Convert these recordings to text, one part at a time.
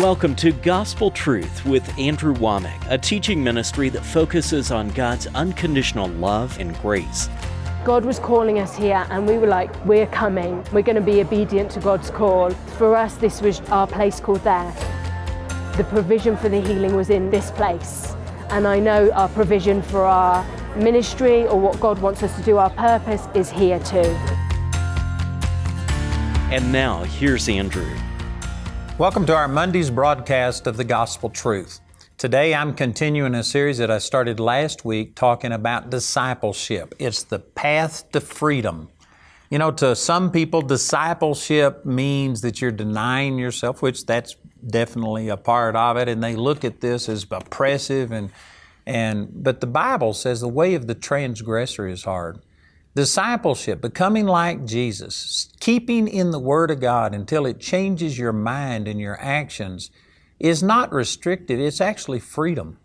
Welcome to Gospel Truth with Andrew Wommack, a teaching ministry that focuses on God's unconditional love and grace. God was calling us here, and we were like, We're coming. We're going to be obedient to God's call. For us, this was our place called there. The provision for the healing was in this place. And I know our provision for our ministry or what God wants us to do, our purpose is here too. And now, here's Andrew. Welcome to our Monday's broadcast of the Gospel Truth. Today I'm continuing a series that I started last week talking about discipleship. It's the path to freedom. You know, to some people, discipleship means that you're denying yourself, which that's definitely a part of it, and they look at this as oppressive and and but the Bible says the way of the transgressor is hard. Discipleship, becoming like Jesus, keeping in the Word of God until it changes your mind and your actions, is not restricted, it's actually freedom.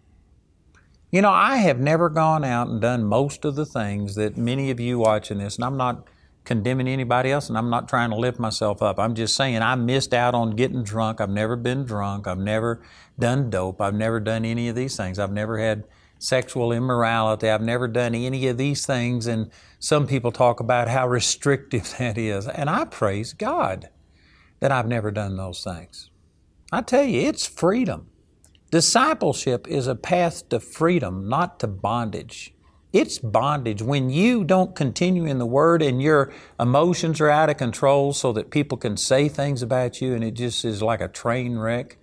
You know, I have never gone out and done most of the things that many of you watching this, and I'm not condemning anybody else and I'm not trying to lift myself up. I'm just saying I missed out on getting drunk. I've never been drunk. I've never done dope. I've never done any of these things. I've never had sexual immorality. I've never done any of these things. And some people talk about how restrictive that is. And I praise God that I've never done those things. I tell you, it's freedom. Discipleship is a path to freedom, not to bondage. It's bondage. When you don't continue in the Word and your emotions are out of control so that people can say things about you and it just is like a train wreck,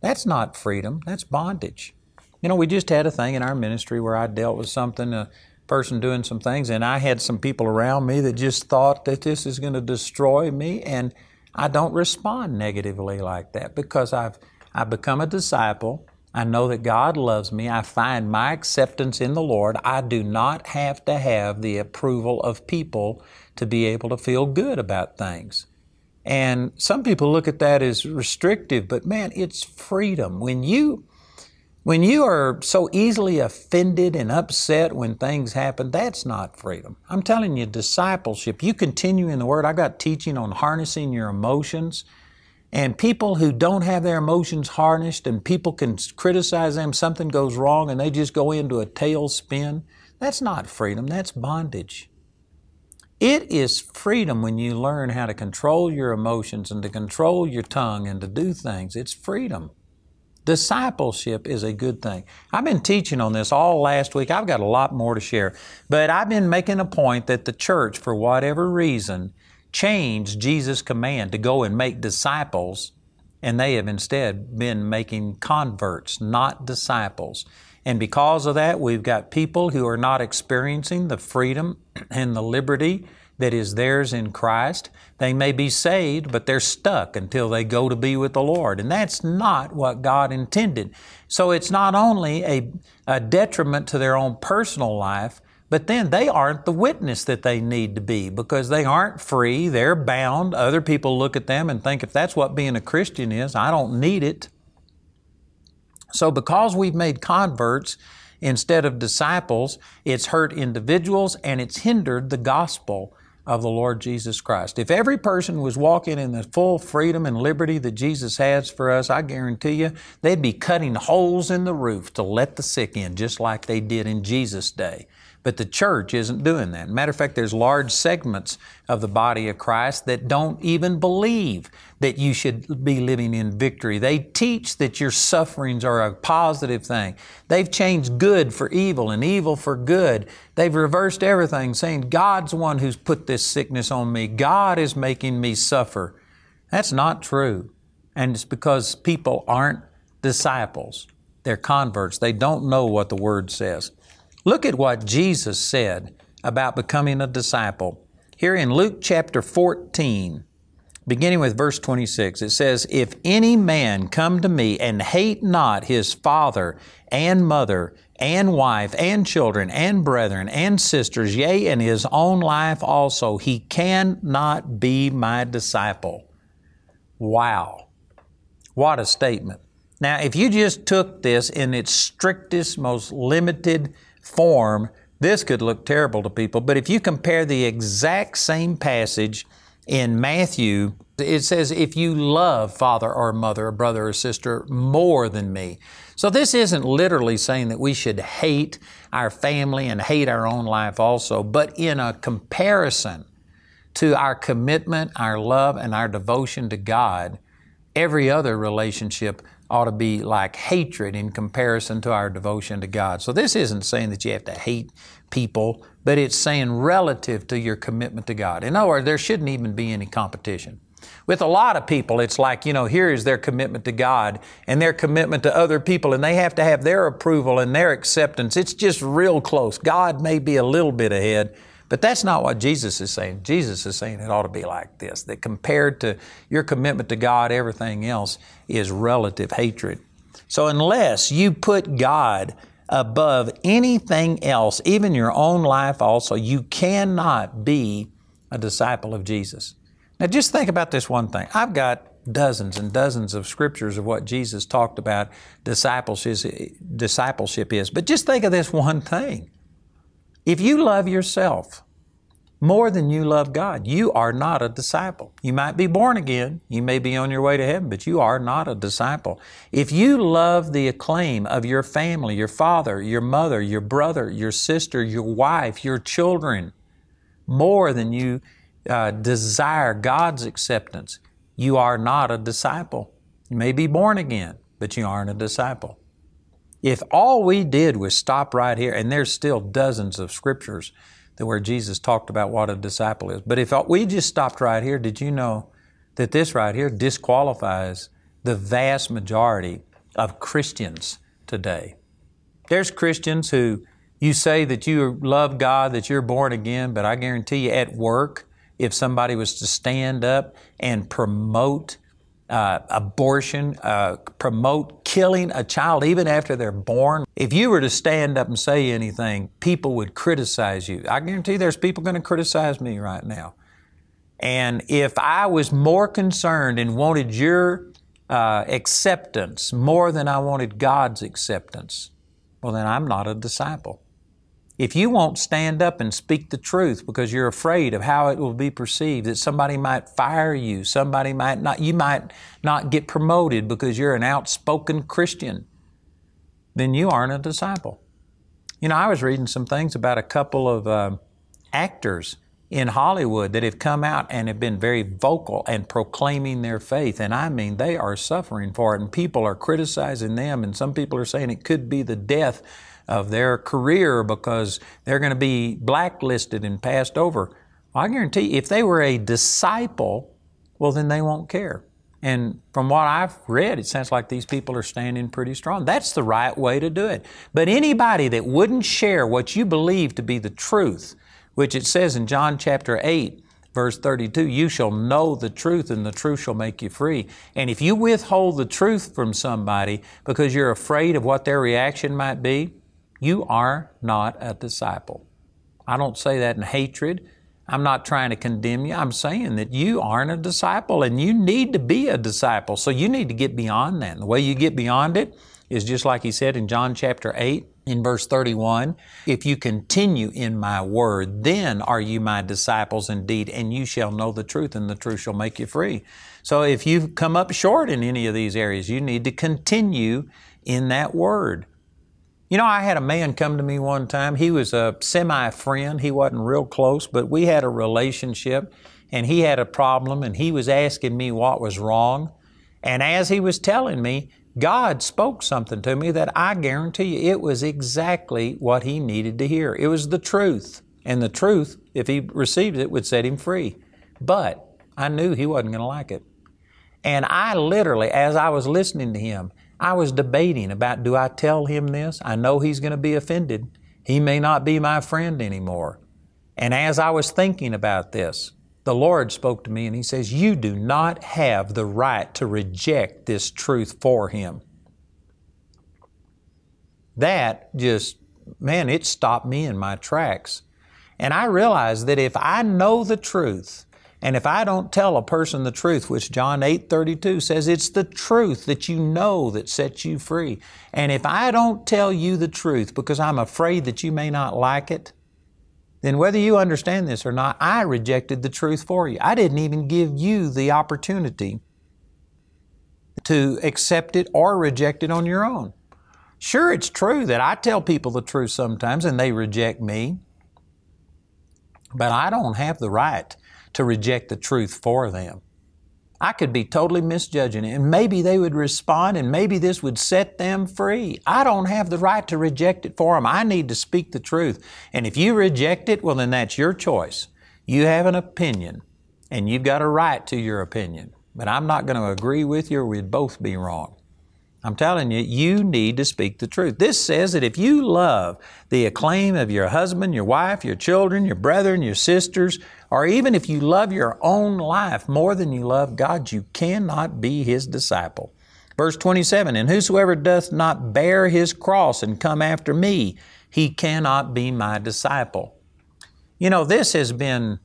that's not freedom, that's bondage. You know, we just had a thing in our ministry where I dealt with something, a person doing some things, and I had some people around me that just thought that this is going to destroy me, and I don't respond negatively like that because I've I've become a disciple. I know that God loves me. I find my acceptance in the Lord. I do not have to have the approval of people to be able to feel good about things. And some people look at that as restrictive, but man, it's freedom. When you when you are so easily offended and upset when things happen, that's not freedom. I'm telling you, discipleship, you continue in the Word. I got teaching on harnessing your emotions. And people who don't have their emotions harnessed and people can criticize them, something goes wrong and they just go into a tailspin, that's not freedom, that's bondage. It is freedom when you learn how to control your emotions and to control your tongue and to do things. It's freedom. Discipleship is a good thing. I've been teaching on this all last week. I've got a lot more to share. But I've been making a point that the church, for whatever reason, changed Jesus' command to go and make disciples, and they have instead been making converts, not disciples. And because of that, we've got people who are not experiencing the freedom and the liberty that is theirs in Christ. They may be saved, but they're stuck until they go to be with the Lord. And that's not what God intended. So it's not only a, a detriment to their own personal life, but then they aren't the witness that they need to be because they aren't free, they're bound. Other people look at them and think, if that's what being a Christian is, I don't need it. So, because we've made converts instead of disciples, it's hurt individuals and it's hindered the gospel of the Lord Jesus Christ. If every person was walking in the full freedom and liberty that Jesus has for us, I guarantee you they'd be cutting holes in the roof to let the sick in, just like they did in Jesus' day. But the church isn't doing that. Matter of fact, there's large segments of the body of Christ that don't even believe that you should be living in victory. They teach that your sufferings are a positive thing. They've changed good for evil and evil for good. They've reversed everything, saying, God's one who's put this sickness on me. God is making me suffer. That's not true. And it's because people aren't disciples. They're converts. They don't know what the Word says. Look at what Jesus said about becoming a disciple. Here in Luke chapter 14, beginning with verse 26, it says, If any man come to me and hate not his father and mother and wife and children and brethren and sisters, yea, and his own life also, he cannot be my disciple. Wow. What a statement. Now, if you just took this in its strictest, most limited form, this could look terrible to people. But if you compare the exact same passage in Matthew It says, if you love father or mother, or brother or sister more than me. So this isn't literally saying that we should hate our family and hate our own life also, but in a comparison to our commitment, our love, and our devotion to God, every other relationship ought to be like hatred in comparison to our devotion to God. So this isn't saying that you have to hate people, but it's saying relative to your commitment to God. In other words, there shouldn't even be any competition. With a lot of people, it's like, you know, here is their commitment to God and their commitment to other people, and they have to have their approval and their acceptance. It's just real close. God may be a little bit ahead, but that's not what Jesus is saying. Jesus is saying it ought to be like this that compared to your commitment to God, everything else is relative hatred. So, unless you put God above anything else, even your own life also, you cannot be a disciple of Jesus. Now, just think about this one thing. I've got dozens and dozens of scriptures of what Jesus talked about discipleship, is, but just think of this one thing. If you love yourself more than you love God, you are not a disciple. You might be born again, you may be on your way to heaven, but you are not a disciple. If you love the acclaim of your family, your father, your mother, your brother, your sister, your wife, your children, more than you uh, desire God's acceptance, you are not a disciple. You may be born again, but you aren't a disciple. If all we did was stop right here, and there's still dozens of scriptures that where Jesus talked about what a disciple is, but if we just stopped right here, did you know that this right here disqualifies the vast majority of Christians today? There's Christians who you say that you love God, that you're born again, but I guarantee you at work, if somebody was to stand up and promote uh, abortion, uh, promote killing a child even after they're born. If you were to stand up and say anything, people would criticize you. I guarantee there's people going to criticize me right now. And if I was more concerned and wanted your uh, acceptance more than I wanted God's acceptance, well, then I'm not a disciple. If you won't stand up and speak the truth because you're afraid of how it will be perceived, that somebody might fire you, somebody might not, you might not get promoted because you're an outspoken Christian, then you aren't a disciple. You know, I was reading some things about a couple of uh, actors in Hollywood that have come out and have been very vocal and proclaiming their faith. And I mean, they are suffering for it, and people are criticizing them, and some people are saying it could be the death of their career because they're going to be blacklisted and passed over. I guarantee if they were a disciple, well, then they won't care. And from what I've read, it sounds like these people are standing pretty strong. That's the right way to do it. But anybody that wouldn't share what you believe to be the truth, which it says in John chapter 8, verse 32, you shall know the truth and the truth shall make you free. And if you withhold the truth from somebody because you're afraid of what their reaction might be, you are not a disciple. I don't say that in hatred. I'm not trying to condemn you. I'm saying that you aren't a disciple and you need to be a disciple. So you need to get beyond that. And the way you get beyond it is just like he said in John chapter 8 in verse 31 If you continue in my word, then are you my disciples indeed, and you shall know the truth, and the truth shall make you free. So if you've come up short in any of these areas, you need to continue in that word. You know, I had a man come to me one time. He was a semi friend. He wasn't real close, but we had a relationship and he had a problem and he was asking me what was wrong. And as he was telling me, God spoke something to me that I guarantee you it was exactly what he needed to hear. It was the truth. And the truth, if he received it, would set him free. But I knew he wasn't going to like it. And I literally, as I was listening to him, I was debating about do I tell him this? I know he's going to be offended. He may not be my friend anymore. And as I was thinking about this, the Lord spoke to me and He says, You do not have the right to reject this truth for him. That just, man, it stopped me in my tracks. And I realized that if I know the truth, and if I don't tell a person the truth, which John 8 32 says it's the truth that you know that sets you free. And if I don't tell you the truth because I'm afraid that you may not like it, then whether you understand this or not, I rejected the truth for you. I didn't even give you the opportunity to accept it or reject it on your own. Sure, it's true that I tell people the truth sometimes and they reject me, but I don't have the right to reject the truth for them. I could be totally misjudging it, and maybe they would respond, and maybe this would set them free. I don't have the right to reject it for them. I need to speak the truth. And if you reject it, well, then that's your choice. You have an opinion, and you've got a right to your opinion. But I'm not going to agree with you, or we'd both be wrong. I'm telling you, you need to speak the truth. This says that if you love the acclaim of your husband, your wife, your children, your brethren, your sisters, or even if you love your own life more than you love God, you cannot be His disciple. Verse 27 And whosoever doth not bear his cross and come after me, he cannot be my disciple. You know, this has been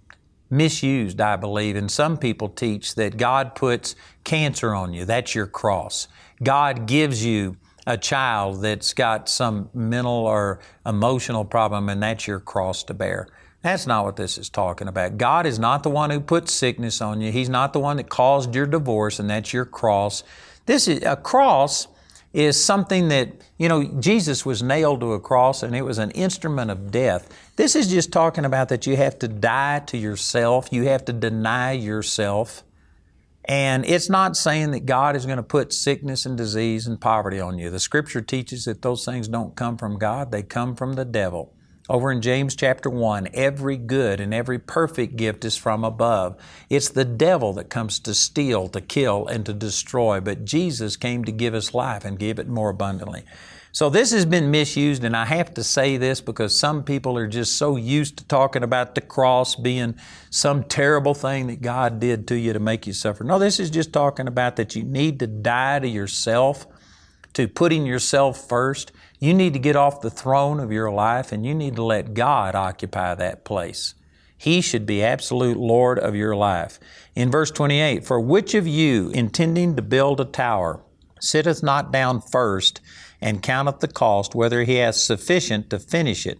misused, I believe, and some people teach that God puts cancer on you. That's your cross. God gives you a child that's got some mental or emotional problem, and that's your cross to bear. That's not what this is talking about. God is not the one who put sickness on you. He's not the one that caused your divorce, and that's your cross. This is a cross is something that, you know, Jesus was nailed to a cross and it was an instrument of death. This is just talking about that you have to die to yourself, you have to deny yourself. And it's not saying that God is going to put sickness and disease and poverty on you. The scripture teaches that those things don't come from God, they come from the devil. Over in James chapter 1, every good and every perfect gift is from above. It's the devil that comes to steal, to kill, and to destroy, but Jesus came to give us life and give it more abundantly. So this has been misused, and I have to say this because some people are just so used to talking about the cross being some terrible thing that God did to you to make you suffer. No, this is just talking about that you need to die to yourself, to putting yourself first. You need to get off the throne of your life and you need to let God occupy that place. He should be absolute Lord of your life. In verse 28, for which of you, intending to build a tower, sitteth not down first and counteth the cost, whether he hath sufficient to finish it.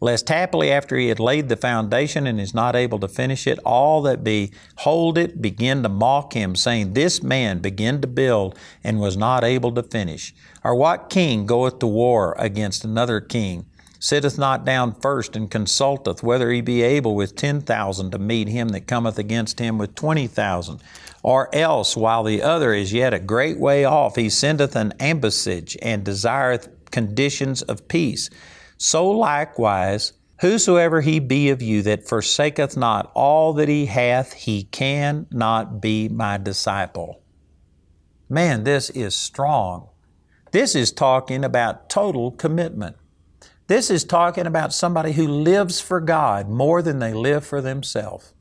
Lest happily after he had laid the foundation and is not able to finish it, all that behold it begin to mock him, saying, This man began to build and was not able to finish. Or what king goeth to war against another king? sitteth not down first and consulteth whether he be able with ten thousand to meet him that cometh against him with twenty thousand. Or else, while the other is yet a great way off, he sendeth an ambassage and desireth conditions of peace. So likewise, whosoever he be of you that forsaketh not all that he hath, he can not be my disciple. Man, this is strong. This is talking about total commitment. This is talking about somebody who lives for God more than they live for themselves.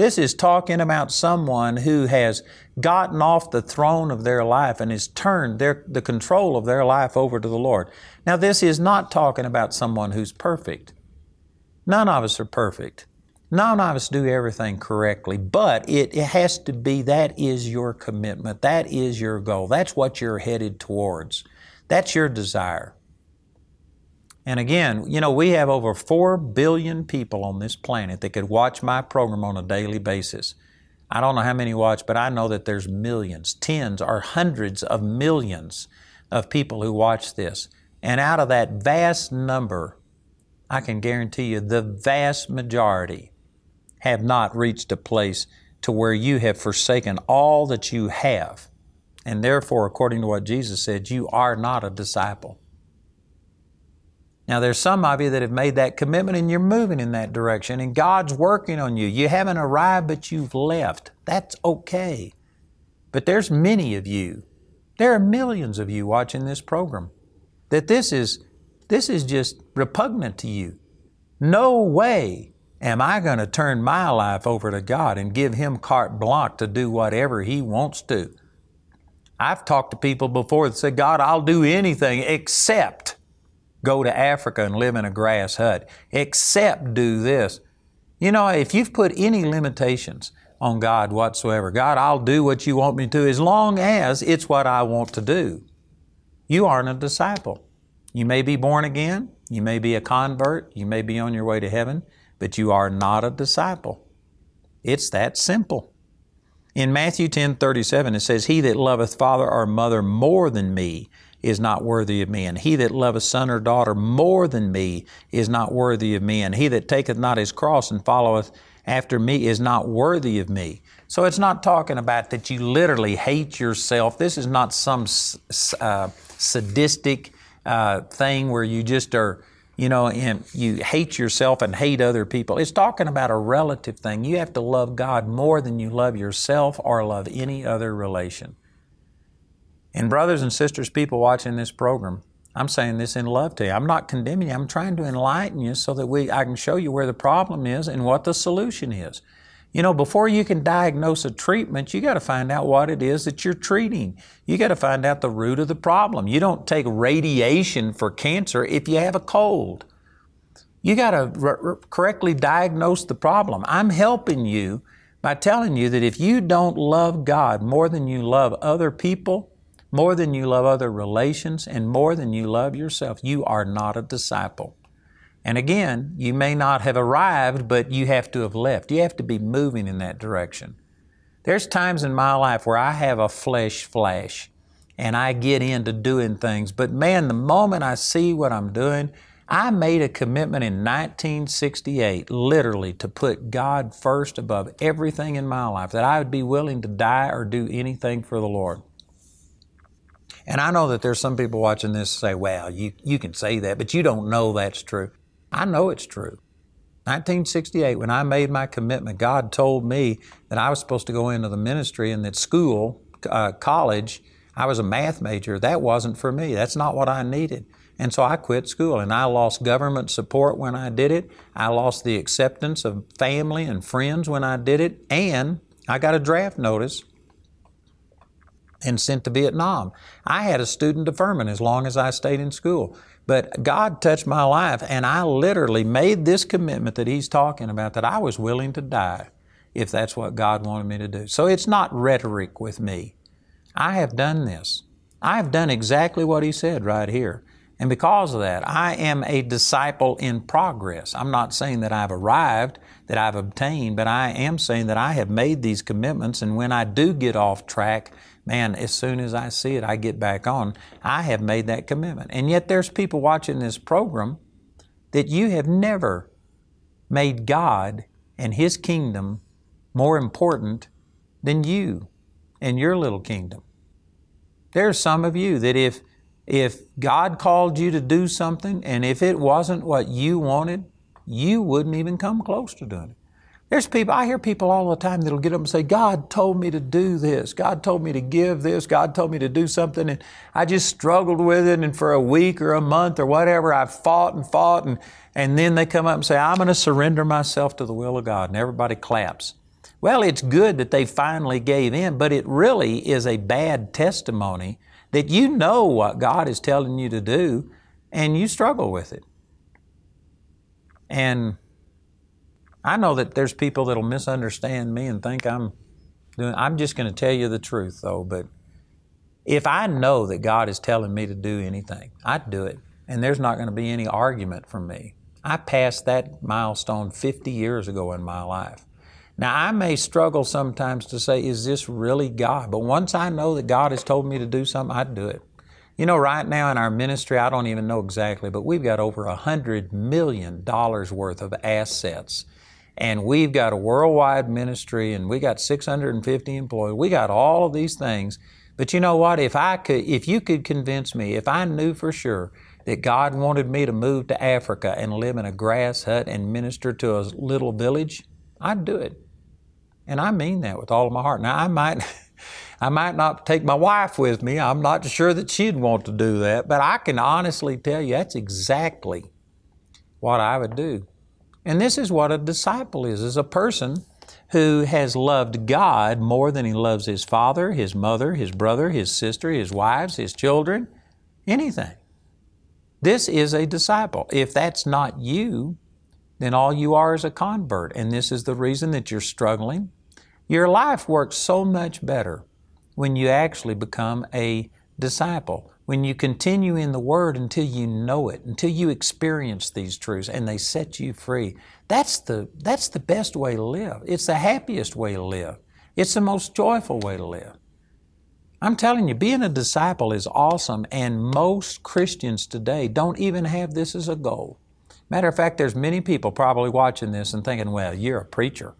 This is talking about someone who has gotten off the throne of their life and has turned their, the control of their life over to the Lord. Now, this is not talking about someone who's perfect. None of us are perfect. None of us do everything correctly, but it, it has to be that is your commitment. That is your goal. That's what you're headed towards. That's your desire. And again, you know, we have over 4 billion people on this planet that could watch my program on a daily basis. I don't know how many watch, but I know that there's millions, tens or hundreds of millions of people who watch this. And out of that vast number, I can guarantee you the vast majority have not reached a place to where you have forsaken all that you have. And therefore, according to what Jesus said, you are not a disciple. Now, there's some of you that have made that commitment and you're moving in that direction, and God's working on you. You haven't arrived, but you've left. That's okay. But there's many of you, there are millions of you watching this program, that this is, this is just repugnant to you. No way am I going to turn my life over to God and give Him carte blanche to do whatever He wants to. I've talked to people before that said, God, I'll do anything except go to Africa and live in a grass hut, except do this. You know, if you've put any limitations on God whatsoever, God, I'll do what you want me to as long as it's what I want to do. You aren't a disciple. You may be born again, you may be a convert, you may be on your way to heaven, but you are not a disciple. It's that simple. In Matthew 10 37, it says, He that loveth father or mother more than me is not worthy of me. And he that loveth son or daughter more than me is not worthy of me. And he that taketh not his cross and followeth after me is not worthy of me. So it's not talking about that you literally hate yourself. This is not some uh, sadistic uh, thing where you just are, you know, and you hate yourself and hate other people. It's talking about a relative thing. You have to love God more than you love yourself or love any other relation. And brothers and sisters, people watching this program, I'm saying this in love to you. I'm not condemning you. I'm trying to enlighten you so that we, I can show you where the problem is and what the solution is. You know, before you can diagnose a treatment, you got to find out what it is that you're treating. You got to find out the root of the problem. You don't take radiation for cancer if you have a cold. You got to r- correctly diagnose the problem. I'm helping you by telling you that if you don't love God more than you love other people, more than you love other relations, and more than you love yourself, you are not a disciple. And again, you may not have arrived, but you have to have left. You have to be moving in that direction. There's times in my life where I have a flesh flash and I get into doing things, but man, the moment I see what I'm doing, I made a commitment in 1968, literally, to put God first above everything in my life, that I would be willing to die or do anything for the Lord. And I know that there's some people watching this say, well, you, you can say that, but you don't know that's true. I know it's true. 1968, when I made my commitment, God told me that I was supposed to go into the ministry and that school, uh, college, I was a math major. That wasn't for me. That's not what I needed. And so I quit school and I lost government support when I did it. I lost the acceptance of family and friends when I did it. And I got a draft notice and sent to Vietnam. I had a student deferment as long as I stayed in school. But God touched my life, and I literally made this commitment that He's talking about that I was willing to die if that's what God wanted me to do. So it's not rhetoric with me. I have done this. I have done exactly what He said right here. And because of that, I am a disciple in progress. I'm not saying that I've arrived, that I've obtained, but I am saying that I have made these commitments. And when I do get off track, man, as soon as I see it, I get back on. I have made that commitment. And yet there's people watching this program that you have never made God and His kingdom more important than you and your little kingdom. There are some of you that if if God called you to do something and if it wasn't what you wanted, you wouldn't even come close to doing it. There's people, I hear people all the time that'll get up and say, God told me to do this. God told me to give this. God told me to do something. And I just struggled with it. And for a week or a month or whatever, I fought and fought. And, and then they come up and say, I'm going to surrender myself to the will of God. And everybody claps. Well, it's good that they finally gave in, but it really is a bad testimony that you know what God is telling you to do and you struggle with it. And I know that there's people that'll misunderstand me and think I'm doing, I'm just going to tell you the truth though, but if I know that God is telling me to do anything, I'd do it. And there's not going to be any argument from me. I passed that milestone 50 years ago in my life. Now, I may struggle sometimes to say, is this really God? But once I know that God has told me to do something, I'd do it. You know, right now in our ministry, I don't even know exactly, but we've got over a $100 million worth of assets. And we've got a worldwide ministry and we got 650 employees. We got all of these things. But you know what? If I could, if you could convince me, if I knew for sure that God wanted me to move to Africa and live in a grass hut and minister to a little village, I'd do it. And I mean that with all of my heart. Now I might I might not take my wife with me. I'm not sure that she'd want to do that, but I can honestly tell you that's exactly what I would do. And this is what a disciple is, is a person who has loved God more than he loves his father, his mother, his brother, his sister, his wives, his children, anything. This is a disciple. If that's not you, then all you are is a convert. And this is the reason that you're struggling your life works so much better when you actually become a disciple, when you continue in the Word until you know it, until you experience these truths and they set you free. That's the, that's the best way to live. It's the happiest way to live. It's the most joyful way to live. I'm telling you, being a disciple is awesome, and most Christians today don't even have this as a goal. Matter of fact, there's many people probably watching this and thinking, well, you're a preacher,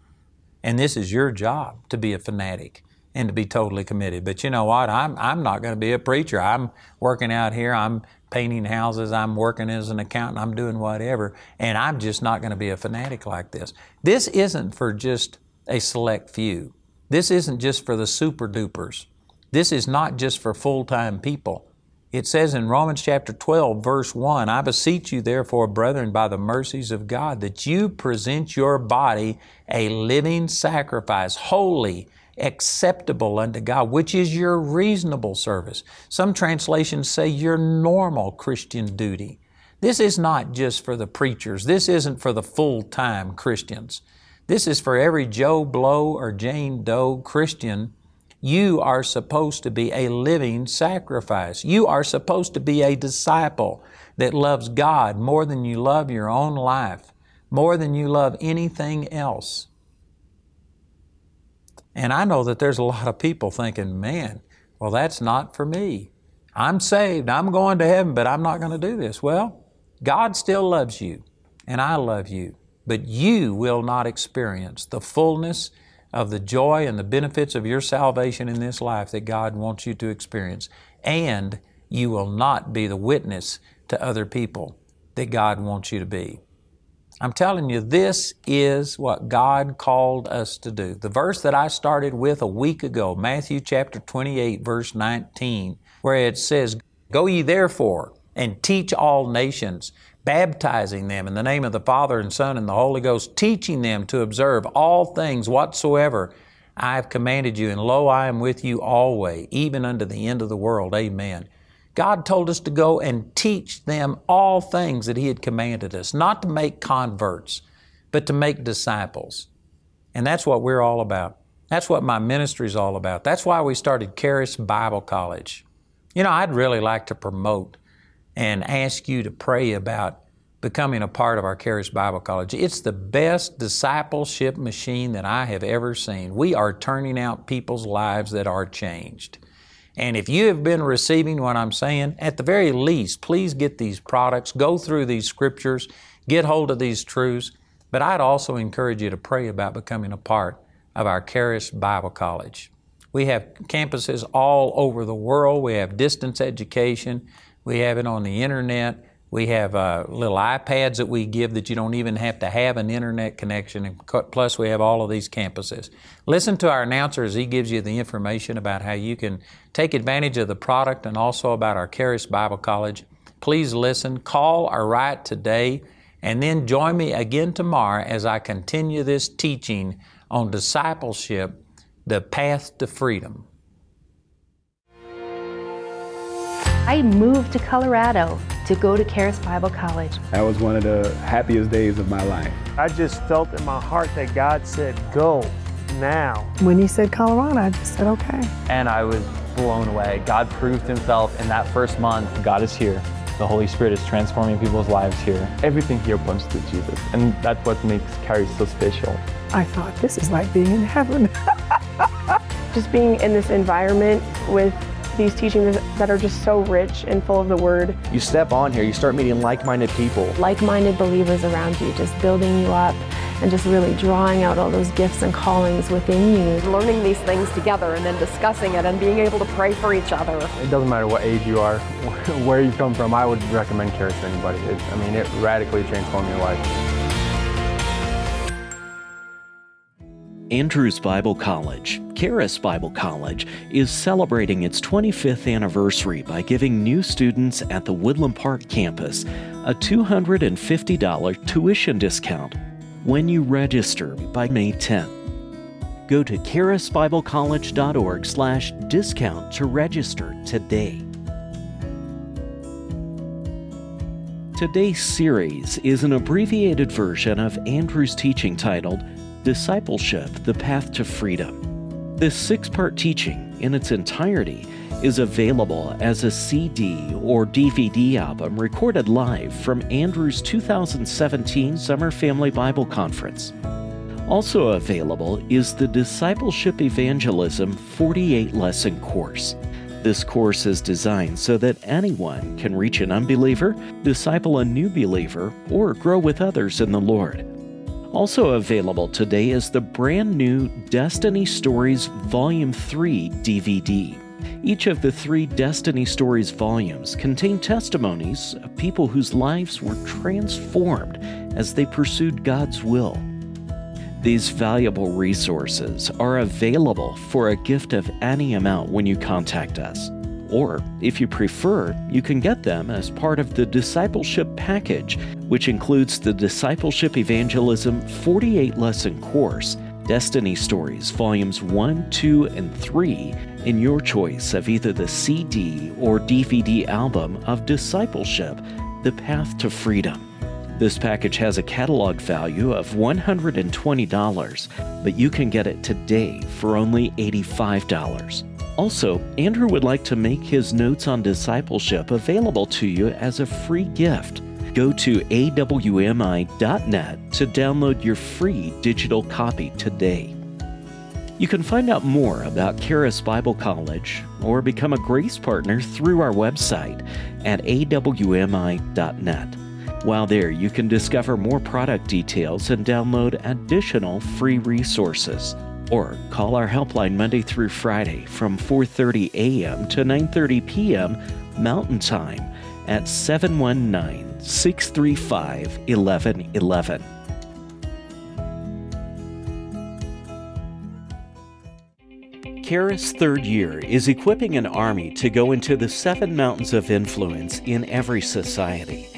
and this is your job to be a fanatic and to be totally committed. But you know what? I'm, I'm not going to be a preacher. I'm working out here. I'm painting houses. I'm working as an accountant. I'm doing whatever. And I'm just not going to be a fanatic like this. This isn't for just a select few. This isn't just for the super dupers. This is not just for full time people. It says in Romans chapter 12, verse 1 I beseech you, therefore, brethren, by the mercies of God, that you present your body a living sacrifice, holy, acceptable unto God, which is your reasonable service. Some translations say your normal Christian duty. This is not just for the preachers. This isn't for the full time Christians. This is for every Joe Blow or Jane Doe Christian. You are supposed to be a living sacrifice. You are supposed to be a disciple that loves God more than you love your own life, more than you love anything else. And I know that there's a lot of people thinking, man, well, that's not for me. I'm saved, I'm going to heaven, but I'm not going to do this. Well, God still loves you, and I love you, but you will not experience the fullness of the joy and the benefits of your salvation in this life that God wants you to experience. And you will not be the witness to other people that God wants you to be. I'm telling you, this is what God called us to do. The verse that I started with a week ago, Matthew chapter 28, verse 19, where it says, Go ye therefore and teach all nations, baptizing them in the name of the Father and Son and the Holy Ghost, teaching them to observe all things whatsoever I have commanded you, and lo, I am with you always, even unto the end of the world. Amen. God told us to go and teach them all things that He had commanded us, not to make converts, but to make disciples. And that's what we're all about. That's what my ministry is all about. That's why we started Charis Bible College. You know, I'd really like to promote and ask you to pray about becoming a part of our Charis Bible College. It's the best discipleship machine that I have ever seen. We are turning out people's lives that are changed. And if you have been receiving what I'm saying, at the very least, please get these products, go through these scriptures, get hold of these truths. But I'd also encourage you to pray about becoming a part of our Charis Bible College. We have campuses all over the world. We have distance education. We have it on the internet. We have uh, little iPads that we give that you don't even have to have an internet connection. And plus, we have all of these campuses. Listen to our announcer as he gives you the information about how you can take advantage of the product and also about our Charis Bible College. Please listen, call or write today, and then join me again tomorrow as I continue this teaching on discipleship, the path to freedom. I moved to Colorado to go to Charis Bible College. That was one of the happiest days of my life. I just felt in my heart that God said, Go now. When He said Colorado, I just said, Okay. And I was blown away. God proved Himself in that first month. God is here. The Holy Spirit is transforming people's lives here. Everything here points to Jesus, and that's what makes Charis so special. I thought, this is like being in heaven. just being in this environment with these teachings that are just so rich and full of the Word. You step on here, you start meeting like minded people, like minded believers around you, just building you up and just really drawing out all those gifts and callings within you. Learning these things together and then discussing it and being able to pray for each other. It doesn't matter what age you are, where you come from, I would recommend Charis to anybody. It, I mean, it radically transformed your life. Andrews Bible College, Charis Bible College, is celebrating its 25th anniversary by giving new students at the Woodland Park campus a $250 tuition discount when you register by May 10th. Go to charisbiblecollege.org slash discount to register today. Today's series is an abbreviated version of Andrew's teaching titled Discipleship The Path to Freedom. This six part teaching, in its entirety, is available as a CD or DVD album recorded live from Andrew's 2017 Summer Family Bible Conference. Also available is the Discipleship Evangelism 48 lesson course. This course is designed so that anyone can reach an unbeliever, disciple a new believer, or grow with others in the Lord. Also available today is the brand new Destiny Stories Volume 3 DVD. Each of the three Destiny Stories volumes contain testimonies of people whose lives were transformed as they pursued God's will. These valuable resources are available for a gift of any amount when you contact us. Or, if you prefer, you can get them as part of the Discipleship Package, which includes the Discipleship Evangelism 48 lesson course, Destiny Stories Volumes 1, 2, and 3, in your choice of either the CD or DVD album of Discipleship The Path to Freedom. This package has a catalog value of $120, but you can get it today for only $85. Also, Andrew would like to make his notes on discipleship available to you as a free gift. Go to awmi.net to download your free digital copy today. You can find out more about Charis Bible College or become a Grace Partner through our website at awmi.net. While there, you can discover more product details and download additional free resources. Or call our helpline Monday through Friday from 4:30 a.m. to 9:30 p.m. Mountain Time at 719-635-1111. Charis Third Year is equipping an army to go into the seven mountains of influence in every society.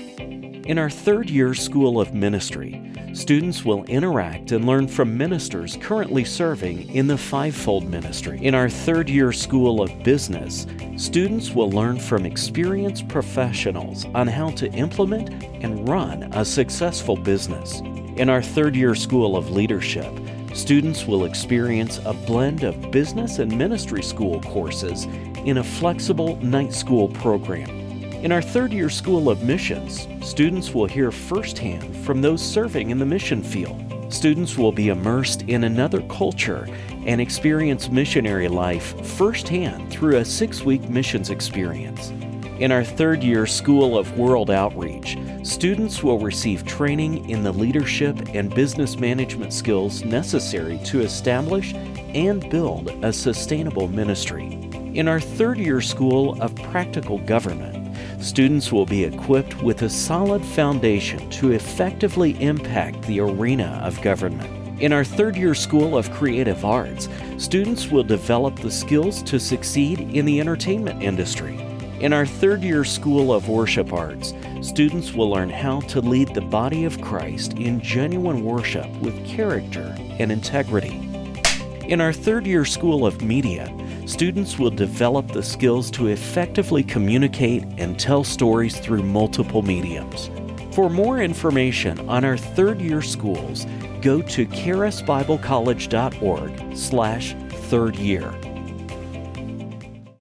In our third year School of Ministry, students will interact and learn from ministers currently serving in the fivefold ministry. In our third year School of Business, students will learn from experienced professionals on how to implement and run a successful business. In our third year School of Leadership, students will experience a blend of business and ministry school courses in a flexible night school program. In our third year School of Missions, students will hear firsthand from those serving in the mission field. Students will be immersed in another culture and experience missionary life firsthand through a six week missions experience. In our third year School of World Outreach, students will receive training in the leadership and business management skills necessary to establish and build a sustainable ministry. In our third year School of Practical Government, students will be equipped with a solid foundation to effectively impact the arena of government. In our third year School of Creative Arts, students will develop the skills to succeed in the entertainment industry. In our third year School of Worship Arts, students will learn how to lead the body of Christ in genuine worship with character and integrity. In our third year School of Media, students will develop the skills to effectively communicate and tell stories through multiple mediums. For more information on our third year schools, go to charisbiblecollege.org slash third year.